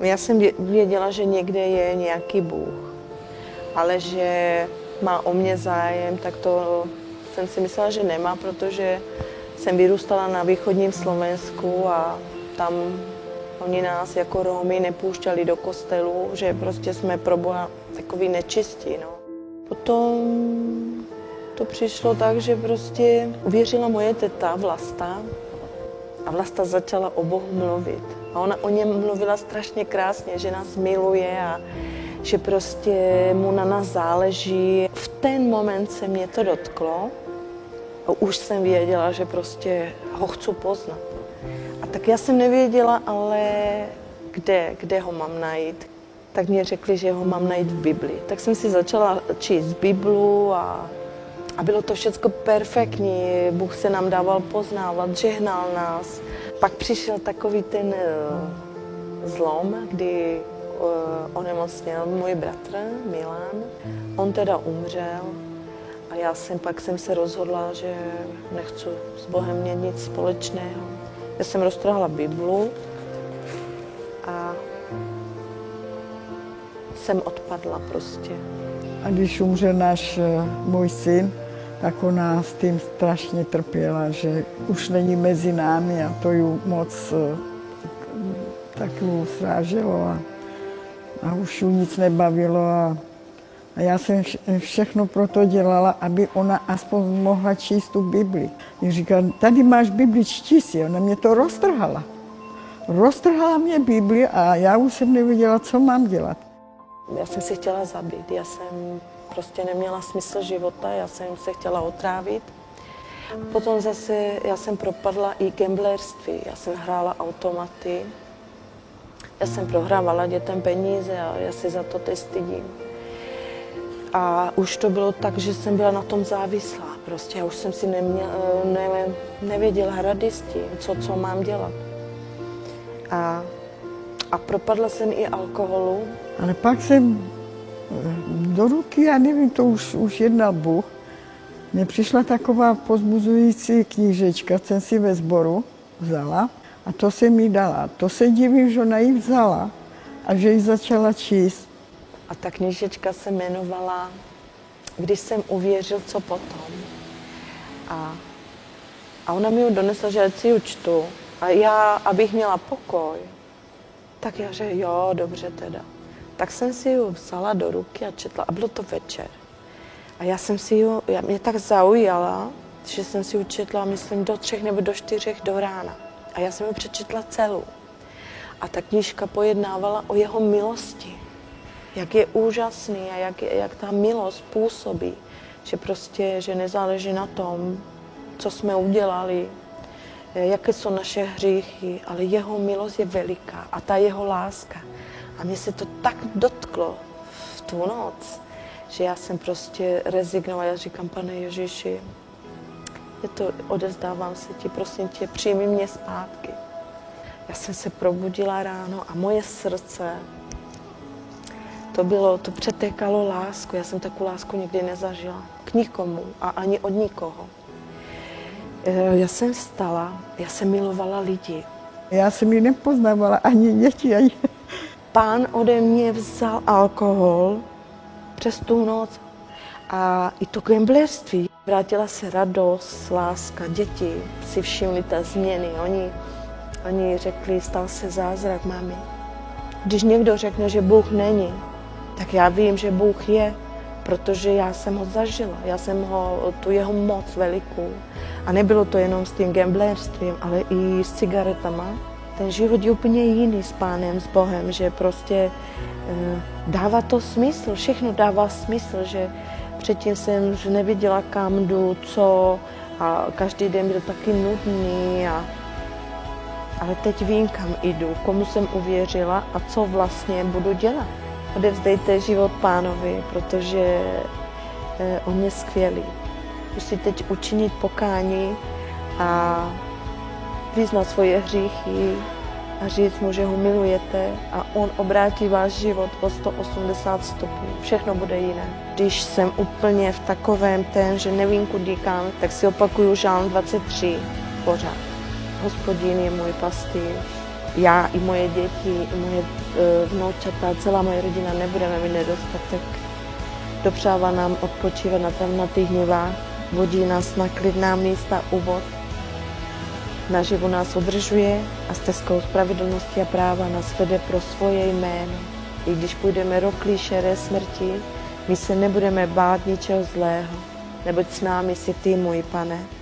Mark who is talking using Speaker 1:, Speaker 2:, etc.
Speaker 1: Já jsem věděla, že někde je nějaký Bůh, ale že má o mě zájem, tak to jsem si myslela, že nemá, protože jsem vyrůstala na východním Slovensku a tam oni nás jako Romy nepouštěli do kostelu, že prostě jsme pro Boha takový nečistí. No. Potom to přišlo tak, že prostě uvěřila moje teta Vlasta a Vlasta začala o Bohu mluvit. A ona o něm mluvila strašně krásně, že nás miluje a že prostě mu na nás záleží. V ten moment se mě to dotklo a už jsem věděla, že prostě ho chci poznat. A tak já jsem nevěděla, ale kde, kde ho mám najít. Tak mě řekli, že ho mám najít v Bibli. Tak jsem si začala číst Biblu a, a bylo to všechno perfektní. Bůh se nám dával poznávat, žehnal nás. Pak přišel takový ten uh, zlom, kdy uh, onemocněl můj bratr Milan. On teda umřel a já jsem pak jsem se rozhodla, že nechci s Bohem mít nic společného. Já jsem roztrhla Biblu a jsem odpadla prostě.
Speaker 2: A když umřel náš eh, můj syn, tak ona s tím strašně trpěla, že už není mezi námi a to ju moc eh, tak sráželo a, a už ju nic nebavilo a, a já jsem všechno pro to dělala, aby ona aspoň mohla číst tu Bibli. Když říkala, tady máš Bibli, čti si. Ona mě to roztrhala. Roztrhala mě Bibli a já už jsem nevěděla, co mám dělat.
Speaker 1: Já jsem si chtěla zabít, já jsem prostě neměla smysl života, já jsem se chtěla otrávit. Potom zase já jsem propadla i gamblerství, já jsem hrála automaty, já jsem prohrávala dětem peníze a já si za to teď stydím. A už to bylo tak, že jsem byla na tom závislá. Prostě já už jsem si neměla, ne, nevěděla rady s tím, co, co mám dělat. A, a propadla jsem i alkoholu.
Speaker 2: Ale pak jsem do ruky, já nevím, to už, už jednal Bůh. Mně přišla taková pozbuzující knížečka, jsem si ve sboru vzala a to se mi dala. To se divím, že ona ji vzala a že ji začala číst.
Speaker 1: A ta knížečka se jmenovala Když jsem uvěřil, co potom. A, a ona mi ji donesla, že si ji čtu. A já, abych měla pokoj, tak já že jo, dobře teda. Tak jsem si ji vzala do ruky a četla. A bylo to večer. A já jsem si ji, mě tak zaujala, že jsem si ji četla, myslím, do třech nebo do čtyřech do rána. A já jsem ji přečetla celou. A ta knížka pojednávala o jeho milosti. Jak je úžasný a jak, jak ta milost působí. Že prostě, že nezáleží na tom, co jsme udělali, jaké jsou naše hříchy, ale jeho milost je veliká a ta jeho láska. A mě se to tak dotklo v tu noc, že já jsem prostě rezignovala. Já říkám, pane Ježíši, je to, odezdávám se ti, prosím tě, přijmi mě zpátky. Já jsem se probudila ráno a moje srdce, to bylo, to přetékalo lásku. Já jsem takovou lásku nikdy nezažila. K nikomu a ani od nikoho. Eh, já jsem stala, já jsem milovala lidi.
Speaker 2: Já jsem ji nepoznávala ani děti, ani...
Speaker 1: Pán ode mě vzal alkohol přes tu noc a i to gamblerství. Vrátila se radost, láska, děti si všimli té změny. Oni, oni řekli, stal se zázrak, mami. Když někdo řekne, že Bůh není, tak já vím, že Bůh je, protože já jsem ho zažila. Já jsem ho, tu jeho moc velikou. A nebylo to jenom s tím gamblerstvím, ale i s cigaretama. Ten život je úplně jiný s pánem, s Bohem, že prostě e, dává to smysl, všechno dává smysl, že předtím jsem neviděla kam jdu, co a každý den byl taky nudný a ale teď vím, kam jdu, komu jsem uvěřila a co vlastně budu dělat. Odevzdejte život pánovi, protože eh, on je skvělý. Musí teď učinit pokání a vyznat svoje hříchy a říct mu, že ho milujete a on obrátí váš život o 180 stupňů. Všechno bude jiné. Když jsem úplně v takovém ten, že nevím, kudy kam, tak si opakuju žálm 23 pořád. Hospodin je můj pastýř, já i moje děti, i moje e, vnoučata, celá moje rodina nebudeme mít nedostatek. Dopřává nám odpočívat na travnatých hněvách, vodí nás na klidná místa u vod, naživu nás udržuje a stezkou spravedlnosti a práva nás vede pro svoje jméno. I když půjdeme roklí šeré smrti, my se nebudeme bát ničeho zlého, neboť s námi si ty, můj pane.